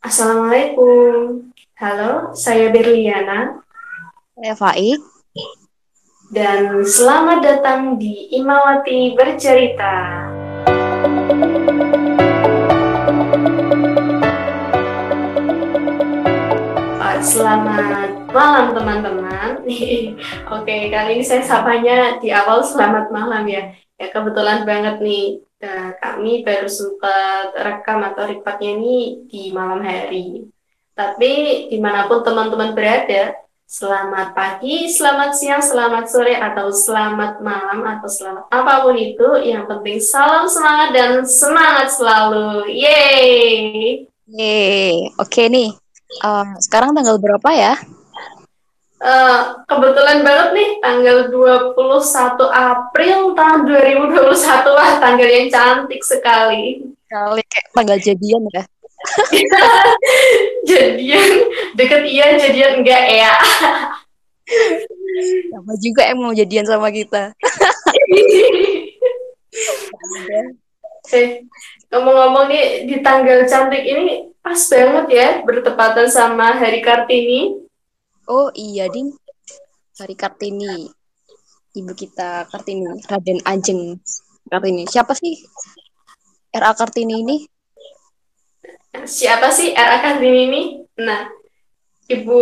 Assalamualaikum. Halo, saya Berliana. Saya Faik. Dan selamat datang di Imawati Bercerita. Selamat malam teman-teman. Oke, kali ini saya sapanya di awal selamat malam ya. Ya kebetulan banget nih uh, kami baru sempat rekam atau recordnya ini di malam hari. Tapi di mana pun teman-teman berada, selamat pagi, selamat siang, selamat sore, atau selamat malam, atau selamat apa pun itu, yang penting salam semangat dan semangat selalu. Yeay! Yeay, oke nih. Um, sekarang tanggal berapa ya? Uh, kebetulan banget nih tanggal 21 April tahun 2021 lah tanggal yang cantik sekali. Kali kayak tanggal jadian ya. jadian deket iya jadian enggak ya. Sama juga yang mau jadian sama kita. eh, ngomong-ngomong nih di tanggal cantik ini Pas banget ya, bertepatan sama Hari Kartini. Oh iya, Ding. Hari Kartini. Ibu kita Kartini, Raden Ajeng Kartini. Siapa sih RA Kartini ini? Siapa sih RA Kartini ini? Nah, Ibu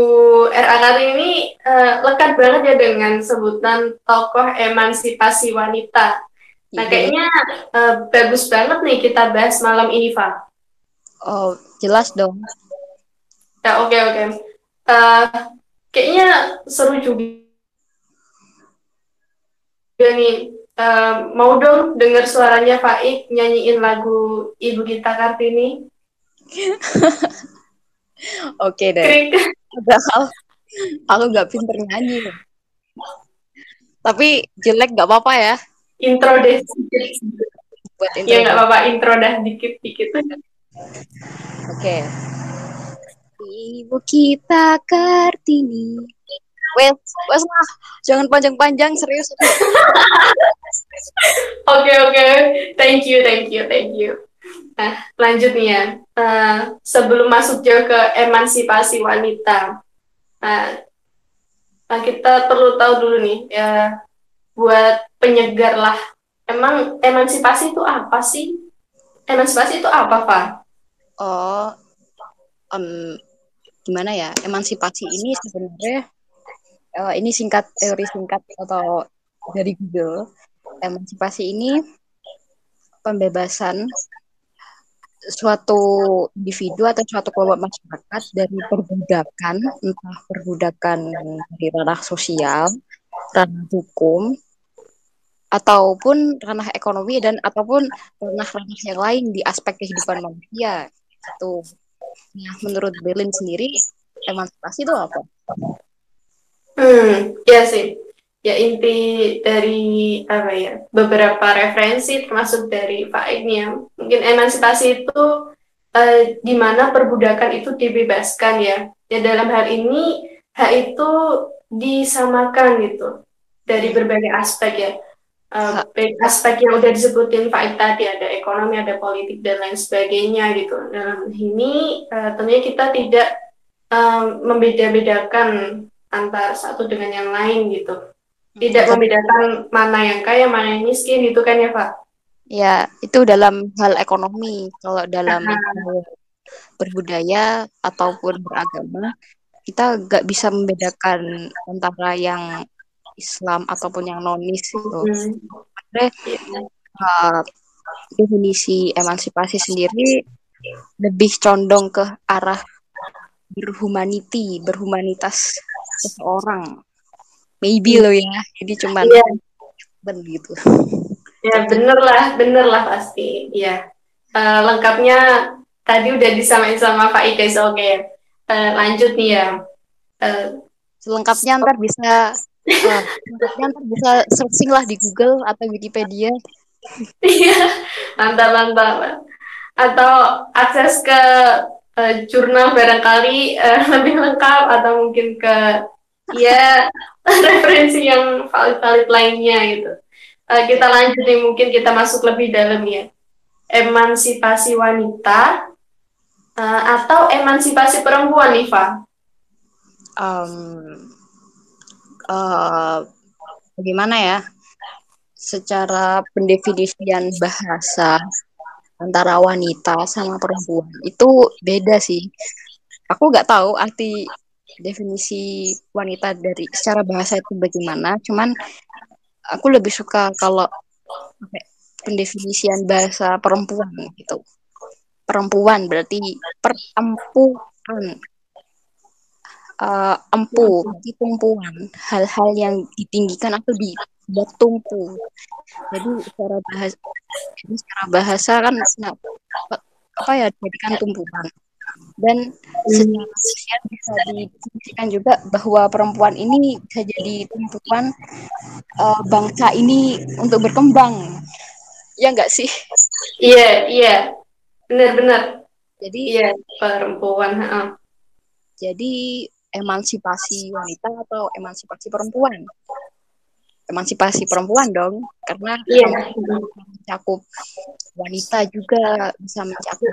RA Kartini ini uh, lekat banget ya dengan sebutan tokoh emansipasi wanita. Nah, iya. kayaknya uh, bagus banget nih kita bahas malam ini, Pak. Oh, jelas dong. Ya, oke okay, oke. Okay. Uh, eh, kayaknya seru juga nih. Uh, mau dong dengar suaranya Faik nyanyiin lagu Ibu Gita Kartini. oke okay, deh. Padahal aku nggak pinter nyanyi. Tapi jelek nggak apa-apa ya. Intro deh. Buat intro. Ya nggak apa-apa intro dah dikit-dikit. Oke. Ibu kita Kartini. Wes, wes lah, jangan panjang-panjang, serius. Oke oke, thank you thank you thank you. Nah lanjut nih ya. Uh, sebelum masuk jauh ke emansipasi wanita, uh, nah kita perlu tahu dulu nih ya buat penyegar lah. Emang emansipasi itu apa sih? Emansipasi itu apa, Pak? oh um, gimana ya emansipasi ini sebenarnya uh, ini singkat teori singkat atau dari Google. Emansipasi ini pembebasan suatu individu atau suatu kelompok masyarakat dari perbudakan entah perbudakan dari ranah sosial ranah hukum ataupun ranah ekonomi dan ataupun ranah-ranah yang lain di aspek kehidupan manusia itu Nah, menurut Berlin sendiri, emansipasi itu apa? Hmm, ya sih. Ya inti dari apa ya beberapa referensi termasuk dari Pak Ignia. Mungkin emansipasi itu eh, di mana perbudakan itu dibebaskan ya. Ya dalam hal ini hak itu disamakan gitu dari berbagai aspek ya uh, aspek yang udah disebutin Pak tadi ada ekonomi, ada politik dan lain sebagainya gitu. Dalam ini uh, tentunya kita tidak uh, membeda-bedakan antara satu dengan yang lain gitu. Tidak membedakan mana yang kaya, mana yang miskin gitu kan ya Pak? Ya, itu dalam hal ekonomi. Kalau dalam berbudaya ataupun beragama, kita nggak bisa membedakan antara yang Islam ataupun yang nonis itu. Sebenarnya uh, definisi emansipasi sendiri lebih condong ke arah berhumanity, berhumanitas seseorang. Maybe lo ya. Jadi cuman yeah. ben gitu. Ya bener lah, bener lah pasti. Ya. Uh, lengkapnya tadi udah disamain sama Pak Ika, oke. Okay. Uh, lanjut nih ya. Uh, Selengkapnya ntar bisa Nah, ntar bisa searching lah di Google atau Wikipedia. Iya, mantap mantap. Atau akses ke uh, jurnal barangkali uh, lebih lengkap atau mungkin ke ya referensi yang valid-valid lainnya gitu. Uh, kita lanjut nih mungkin kita masuk lebih dalam ya. Emansipasi wanita uh, atau emansipasi perempuan, Iva? Um, uh, bagaimana ya? Secara pendefinisian bahasa antara wanita sama perempuan itu beda sih. Aku nggak tahu arti definisi wanita dari secara bahasa itu bagaimana. Cuman aku lebih suka kalau pendefinisian bahasa perempuan gitu. Perempuan berarti perempuan. Uh, empu, berarti tumpuan. Hal-hal yang ditinggikan atau dibuat tumpu. Jadi secara bahasa, secara bahasa kan nah, apa ya jadikan tumpuan dan secara sosial bisa didefinisikan juga bahwa perempuan ini bisa jadi tumpuan uh, bangsa ini untuk berkembang ya enggak sih iya iya benar-benar jadi iya perempuan uh. jadi emansipasi wanita atau emansipasi perempuan emansipasi perempuan dong karena yeah. mencakup wanita juga bisa mencakup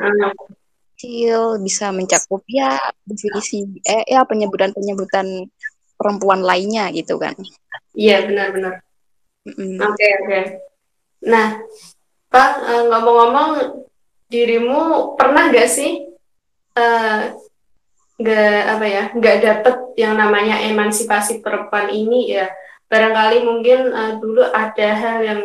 kecil bisa mencakup ya definisi eh ya penyebutan-penyebutan perempuan lainnya gitu kan. Iya benar-benar. Oke mm oke. Okay, okay. Nah, Pak eh, ngomong-ngomong dirimu pernah gak sih uh, nggak apa ya nggak dapet yang namanya emansipasi perempuan ini ya barangkali mungkin uh, dulu ada hal yang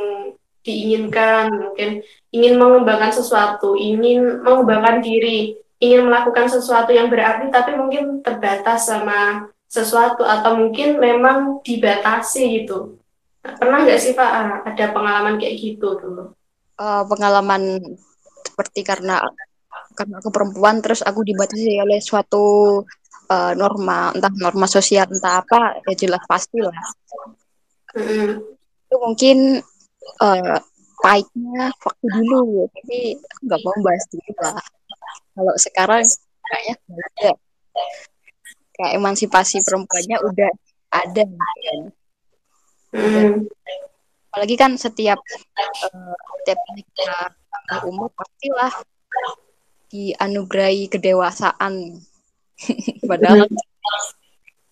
diinginkan, mungkin ingin mengembangkan sesuatu, ingin mengembangkan diri, ingin melakukan sesuatu yang berarti, tapi mungkin terbatas sama sesuatu atau mungkin memang dibatasi gitu. Nah, pernah nggak sih Pak ah, ada pengalaman kayak gitu dulu? Uh, pengalaman seperti karena karena aku perempuan terus aku dibatasi oleh suatu uh, norma entah norma sosial entah apa ya jelas pasti lah. Mm. Itu mungkin uh, pahitnya waktu dulu tapi nggak mau bahas dulu lah kalau sekarang kayaknya ada kayak emansipasi perempuannya udah ada kan hmm. apalagi kan setiap uh, setiap kita umur pastilah dianugerahi kedewasaan. Padahal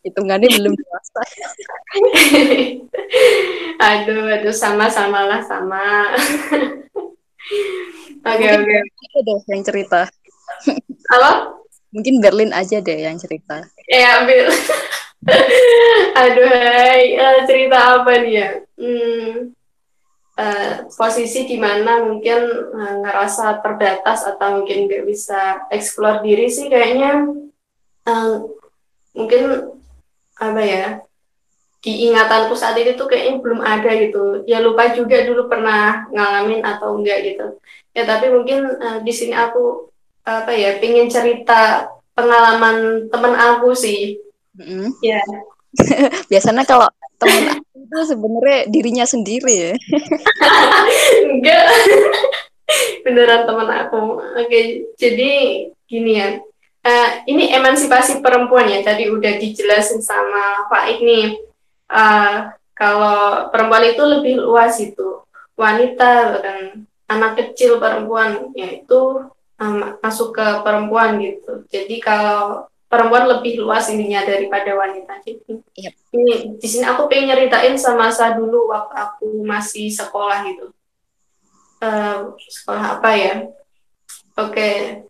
hitungannya belum dewasa. Aduh aduh sama-sama lah sama. Oke oke. Okay. deh yang cerita. Apa? Mungkin Berlin aja deh yang cerita. Ya ambil. Aduh hai cerita apa nih ya? Hmm, uh, posisi di mana mungkin uh, ngerasa terbatas atau mungkin nggak bisa eksplor diri sih kayaknya uh, mungkin apa ya di ingatanku saat ini tuh kayaknya belum ada gitu. Ya lupa juga dulu pernah ngalamin atau enggak gitu. Ya tapi mungkin uh, di sini aku apa ya pengen cerita pengalaman temen aku sih. Mm-hmm. ya. Biasanya kalau temen aku itu sebenarnya dirinya sendiri ya. Enggak. Beneran temen aku. Oke jadi gini ya. Uh, ini emansipasi perempuan ya. Tadi udah dijelasin sama Pak ini uh, kalau perempuan itu lebih luas itu. Wanita bahkan anak kecil perempuan yaitu um, masuk ke perempuan gitu. Jadi kalau perempuan lebih luas ininya daripada wanita gitu yep. ini di sini aku pengen nyeritain sama saya dulu waktu aku masih sekolah gitu uh, sekolah apa ya oke okay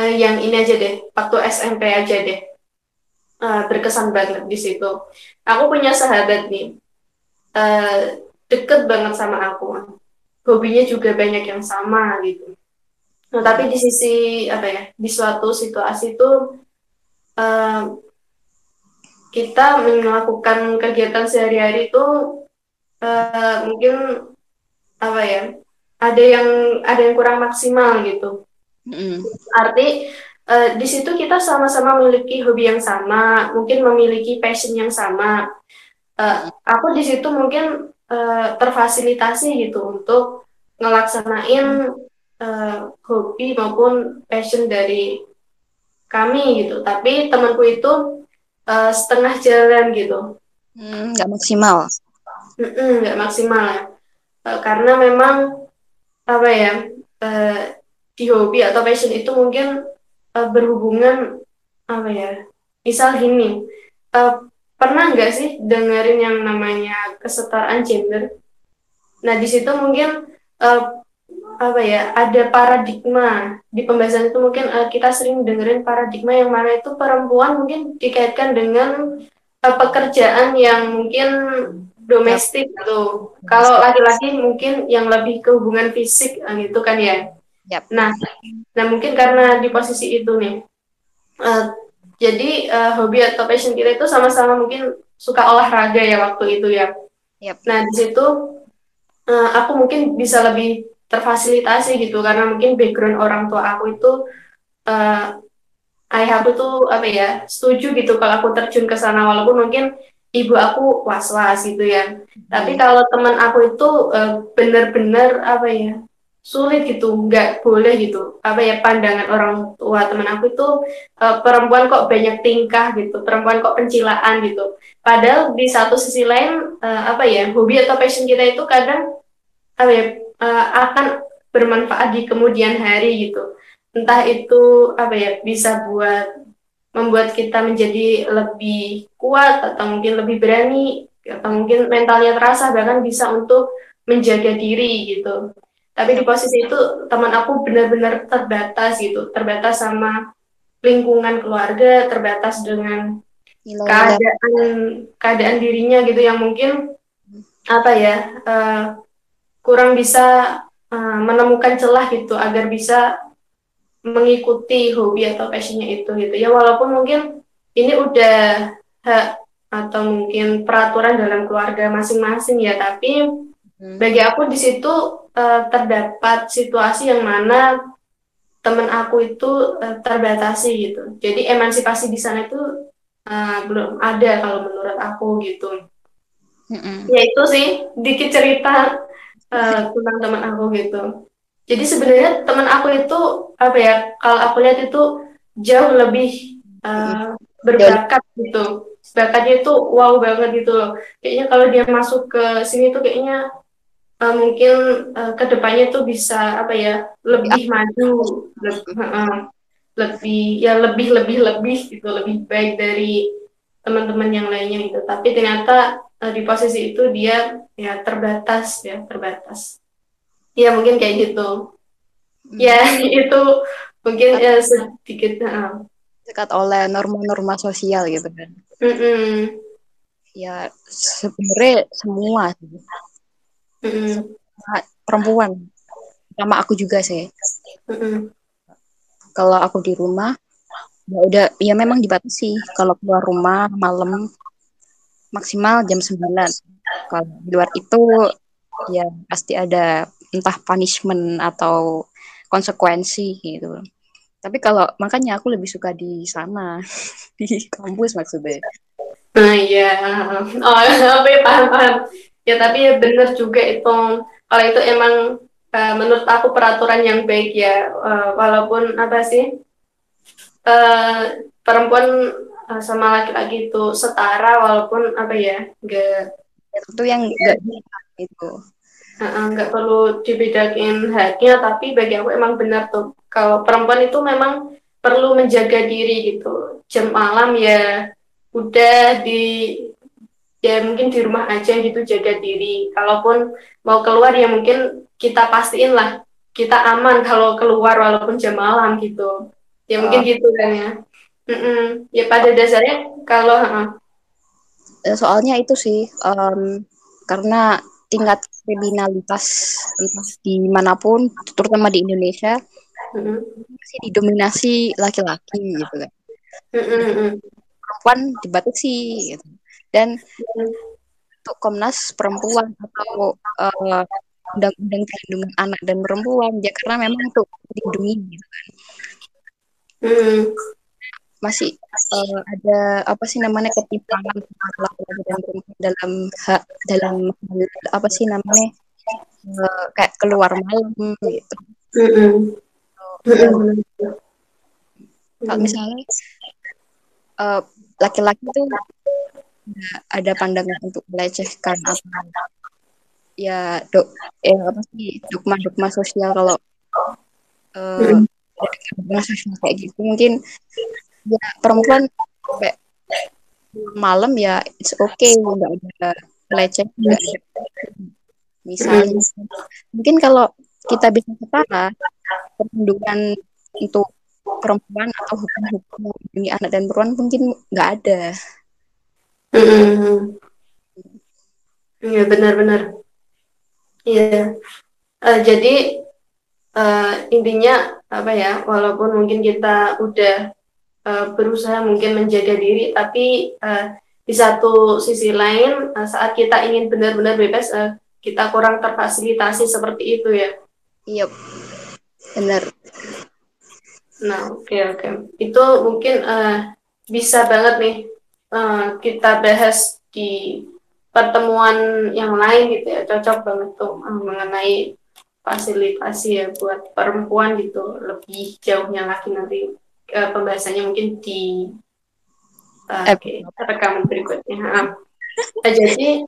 uh, yang ini aja deh, waktu SMP aja deh. Uh, berkesan banget di situ. Aku punya sahabat nih, uh, deket banget sama aku. Hobinya juga banyak yang sama gitu. Nah, tapi di sisi apa ya, di suatu situasi itu uh, kita melakukan kegiatan sehari-hari itu uh, mungkin apa ya, ada yang ada yang kurang maksimal gitu Mm. Arti uh, di situ kita sama-sama memiliki hobi yang sama, mungkin memiliki passion yang sama. Uh, aku di situ mungkin uh, terfasilitasi gitu untuk ngelaksanain uh, hobi maupun passion dari kami gitu. Tapi temanku itu uh, setengah jalan gitu. Nggak mm, maksimal. Nggak maksimal ya. Uh, karena memang apa ya? Uh, di hobi atau passion itu mungkin uh, berhubungan apa ya misal gini uh, pernah nggak sih dengerin yang namanya kesetaraan gender nah di situ mungkin uh, apa ya ada paradigma di pembahasan itu mungkin uh, kita sering dengerin paradigma yang mana itu perempuan mungkin dikaitkan dengan uh, pekerjaan yang mungkin domestik gitu. Kalau laki-laki mungkin yang lebih ke hubungan fisik gitu kan ya. Yep. Nah, nah mungkin karena di posisi itu nih. Uh, jadi uh, hobi atau passion kita itu sama-sama mungkin suka olahraga ya waktu itu ya. Yep. Nah di situ uh, aku mungkin bisa lebih terfasilitasi gitu karena mungkin background orang tua aku itu uh, ayah aku tuh apa ya setuju gitu kalau aku terjun ke sana walaupun mungkin ibu aku was-was gitu ya. Hmm. Tapi kalau teman aku itu uh, benar-benar apa ya sulit gitu, nggak boleh gitu. Apa ya pandangan orang tua teman aku itu uh, perempuan kok banyak tingkah gitu, perempuan kok pencilaan gitu. Padahal di satu sisi lain uh, apa ya hobi atau passion kita itu kadang apa ya uh, akan bermanfaat di kemudian hari gitu. Entah itu apa ya bisa buat membuat kita menjadi lebih kuat atau mungkin lebih berani atau mungkin mentalnya terasa bahkan bisa untuk menjaga diri gitu. Tapi di posisi itu teman aku benar-benar terbatas gitu, terbatas sama lingkungan keluarga, terbatas dengan keadaan keadaan dirinya gitu yang mungkin apa ya uh, kurang bisa uh, menemukan celah gitu agar bisa mengikuti hobi atau passionnya itu gitu ya walaupun mungkin ini udah hak atau mungkin peraturan dalam keluarga masing-masing ya tapi hmm. bagi aku di situ uh, terdapat situasi yang mana teman aku itu uh, terbatasi gitu jadi emansipasi di sana itu uh, belum ada kalau menurut aku gitu hmm. ya itu sih dikit cerita uh, tentang teman aku gitu. Jadi sebenarnya teman aku itu apa ya kalau aku lihat itu jauh lebih uh, berbakat gitu. Bakatnya itu wow banget gitu loh. Kayaknya kalau dia masuk ke sini tuh kayaknya uh, mungkin uh, ke depannya tuh bisa apa ya lebih maju lebih, uh, lebih ya lebih lebih lebih gitu lebih baik dari teman-teman yang lainnya gitu. Tapi ternyata uh, di posisi itu dia ya terbatas ya terbatas ya mungkin kayak gitu hmm. ya itu mungkin ya sedikit uh. dekat oleh norma-norma sosial gitu kan mm -mm. ya sebenarnya semua sih mm -mm. perempuan sama aku juga sih mm -mm. kalau aku di rumah ya udah ya memang dibatasi kalau keluar rumah malam maksimal jam 9 kalau di luar itu ya pasti ada entah punishment atau konsekuensi gitu. Tapi kalau makanya aku lebih suka di sana di kampus maksudnya. Nah iya, oh tapi paham paham. Ya tapi ya benar juga itu kalau itu emang uh, menurut aku peraturan yang baik ya uh, walaupun apa sih uh, perempuan uh, sama laki-laki itu setara walaupun apa ya enggak itu yang enggak itu. Nggak uh, perlu dibedakin haknya tapi bagi aku emang benar tuh. Kalau perempuan itu memang perlu menjaga diri gitu. Jam malam ya udah di ya mungkin di rumah aja gitu jaga diri. Kalaupun mau keluar ya mungkin kita pastiin lah kita aman kalau keluar walaupun jam malam gitu. Ya mungkin oh. gitu kan ya mm -mm. ya pada dasarnya kalau uh. soalnya itu sih um, karena tingkat kriminalitas entah di mana pun terutama di Indonesia mm-hmm. masih didominasi laki-laki gitu kan mm-hmm. perempuan dibatasi gitu. dan mm-hmm. untuk Komnas perempuan atau uh, undang-undang perlindungan anak dan perempuan ya karena memang untuk dilindungi gitu kan mm-hmm masih uh, ada apa sih namanya ketimpangan laki-laki dan perempuan dalam hak dalam apa sih namanya uh, kayak keluar malam gitu. Kalau misalnya uh, laki-laki itu ada pandangan untuk melecehkan atau ya dok eh apa sih dogma dogma sosial kalau uh, kayak gitu mungkin ya perempuan sampai malam ya it's okay nggak ada leceh misalnya mungkin kalau kita bisa setara perlindungan untuk perempuan atau hukum-hukum melindungi anak dan perempuan mungkin nggak ada. Iya benar-benar. Iya. Uh, jadi uh, intinya apa ya? Walaupun mungkin kita udah uh, berusaha mungkin menjaga diri, tapi uh, di satu sisi lain uh, saat kita ingin benar-benar bebas, uh, kita kurang terfasilitasi seperti itu ya. Iya, benar. Nah, oke okay, oke. Okay. Itu mungkin uh, bisa banget nih uh, kita bahas di pertemuan yang lain gitu ya. Cocok banget tuh uh, mengenai fasilitasi ya buat perempuan gitu. Lebih jauhnya lagi nanti uh, pembahasannya mungkin di uh, okay, rekaman berikutnya. Uh, jadi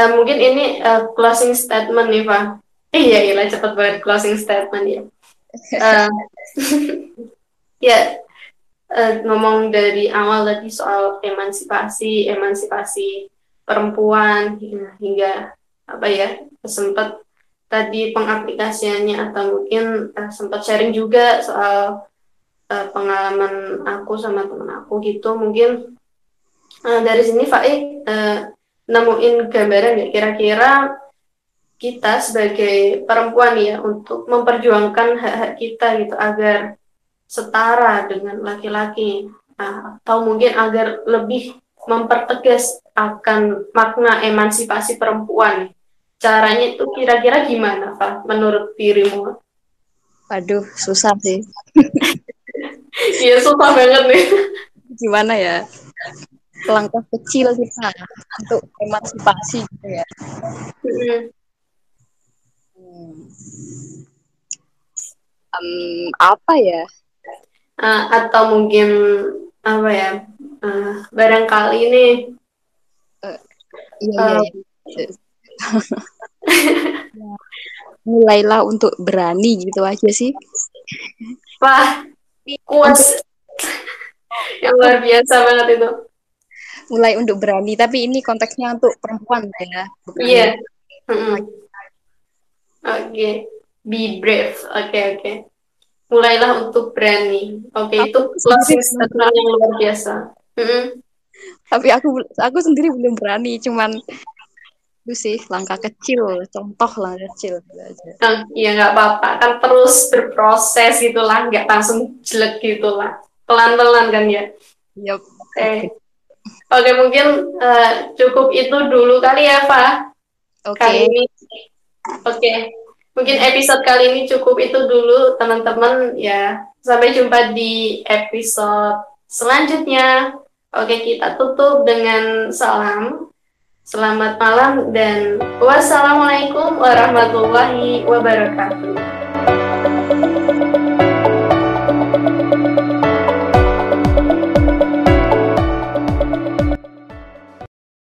uh, mungkin ini uh, closing statement nih Pak. Iya, iya, cepat banget closing statement ya. Uh, ya uh, ngomong dari awal tadi soal emansipasi, emansipasi perempuan hingga, hingga apa ya sempat tadi pengaplikasiannya atau mungkin uh, sempat sharing juga soal uh, pengalaman aku sama temen aku gitu mungkin uh, dari sini Faik uh, nemuin gambaran ya kira-kira kita sebagai perempuan ya untuk memperjuangkan hak-hak kita gitu agar setara dengan laki-laki nah, atau mungkin agar lebih mempertegas akan makna emansipasi perempuan caranya itu kira-kira gimana Pak menurut dirimu? Aduh susah sih. Iya susah banget nih. Gimana ya? Langkah kecil kita untuk emansipasi gitu ya. Hmm. Um, apa ya? uh, atau mungkin apa ya uh, barangkali ini uh, iya, uh, iya. mulailah untuk berani gitu aja sih wah kuas yang luar biasa banget itu mulai untuk berani tapi ini konteksnya untuk perempuan ya iya yeah. mm -hmm. oke okay. be brave oke okay, oke okay mulailah untuk berani. Oke, okay, itu closing statement yang luar biasa. Mm-hmm. Tapi aku aku sendiri belum berani, cuman itu sih langkah kecil, contoh langkah kecil aja. Nah, iya nggak apa-apa, kan terus berproses gitulah, nggak langsung jelek gitulah, pelan-pelan kan ya. Yep. Oke. Okay. Okay, mungkin uh, cukup itu dulu kali ya, Pak. Oke. Okay. Kali ini. Oke. Okay. Mungkin episode kali ini cukup itu dulu teman-teman ya. Sampai jumpa di episode selanjutnya. Oke, kita tutup dengan salam. Selamat malam dan wassalamualaikum warahmatullahi wabarakatuh.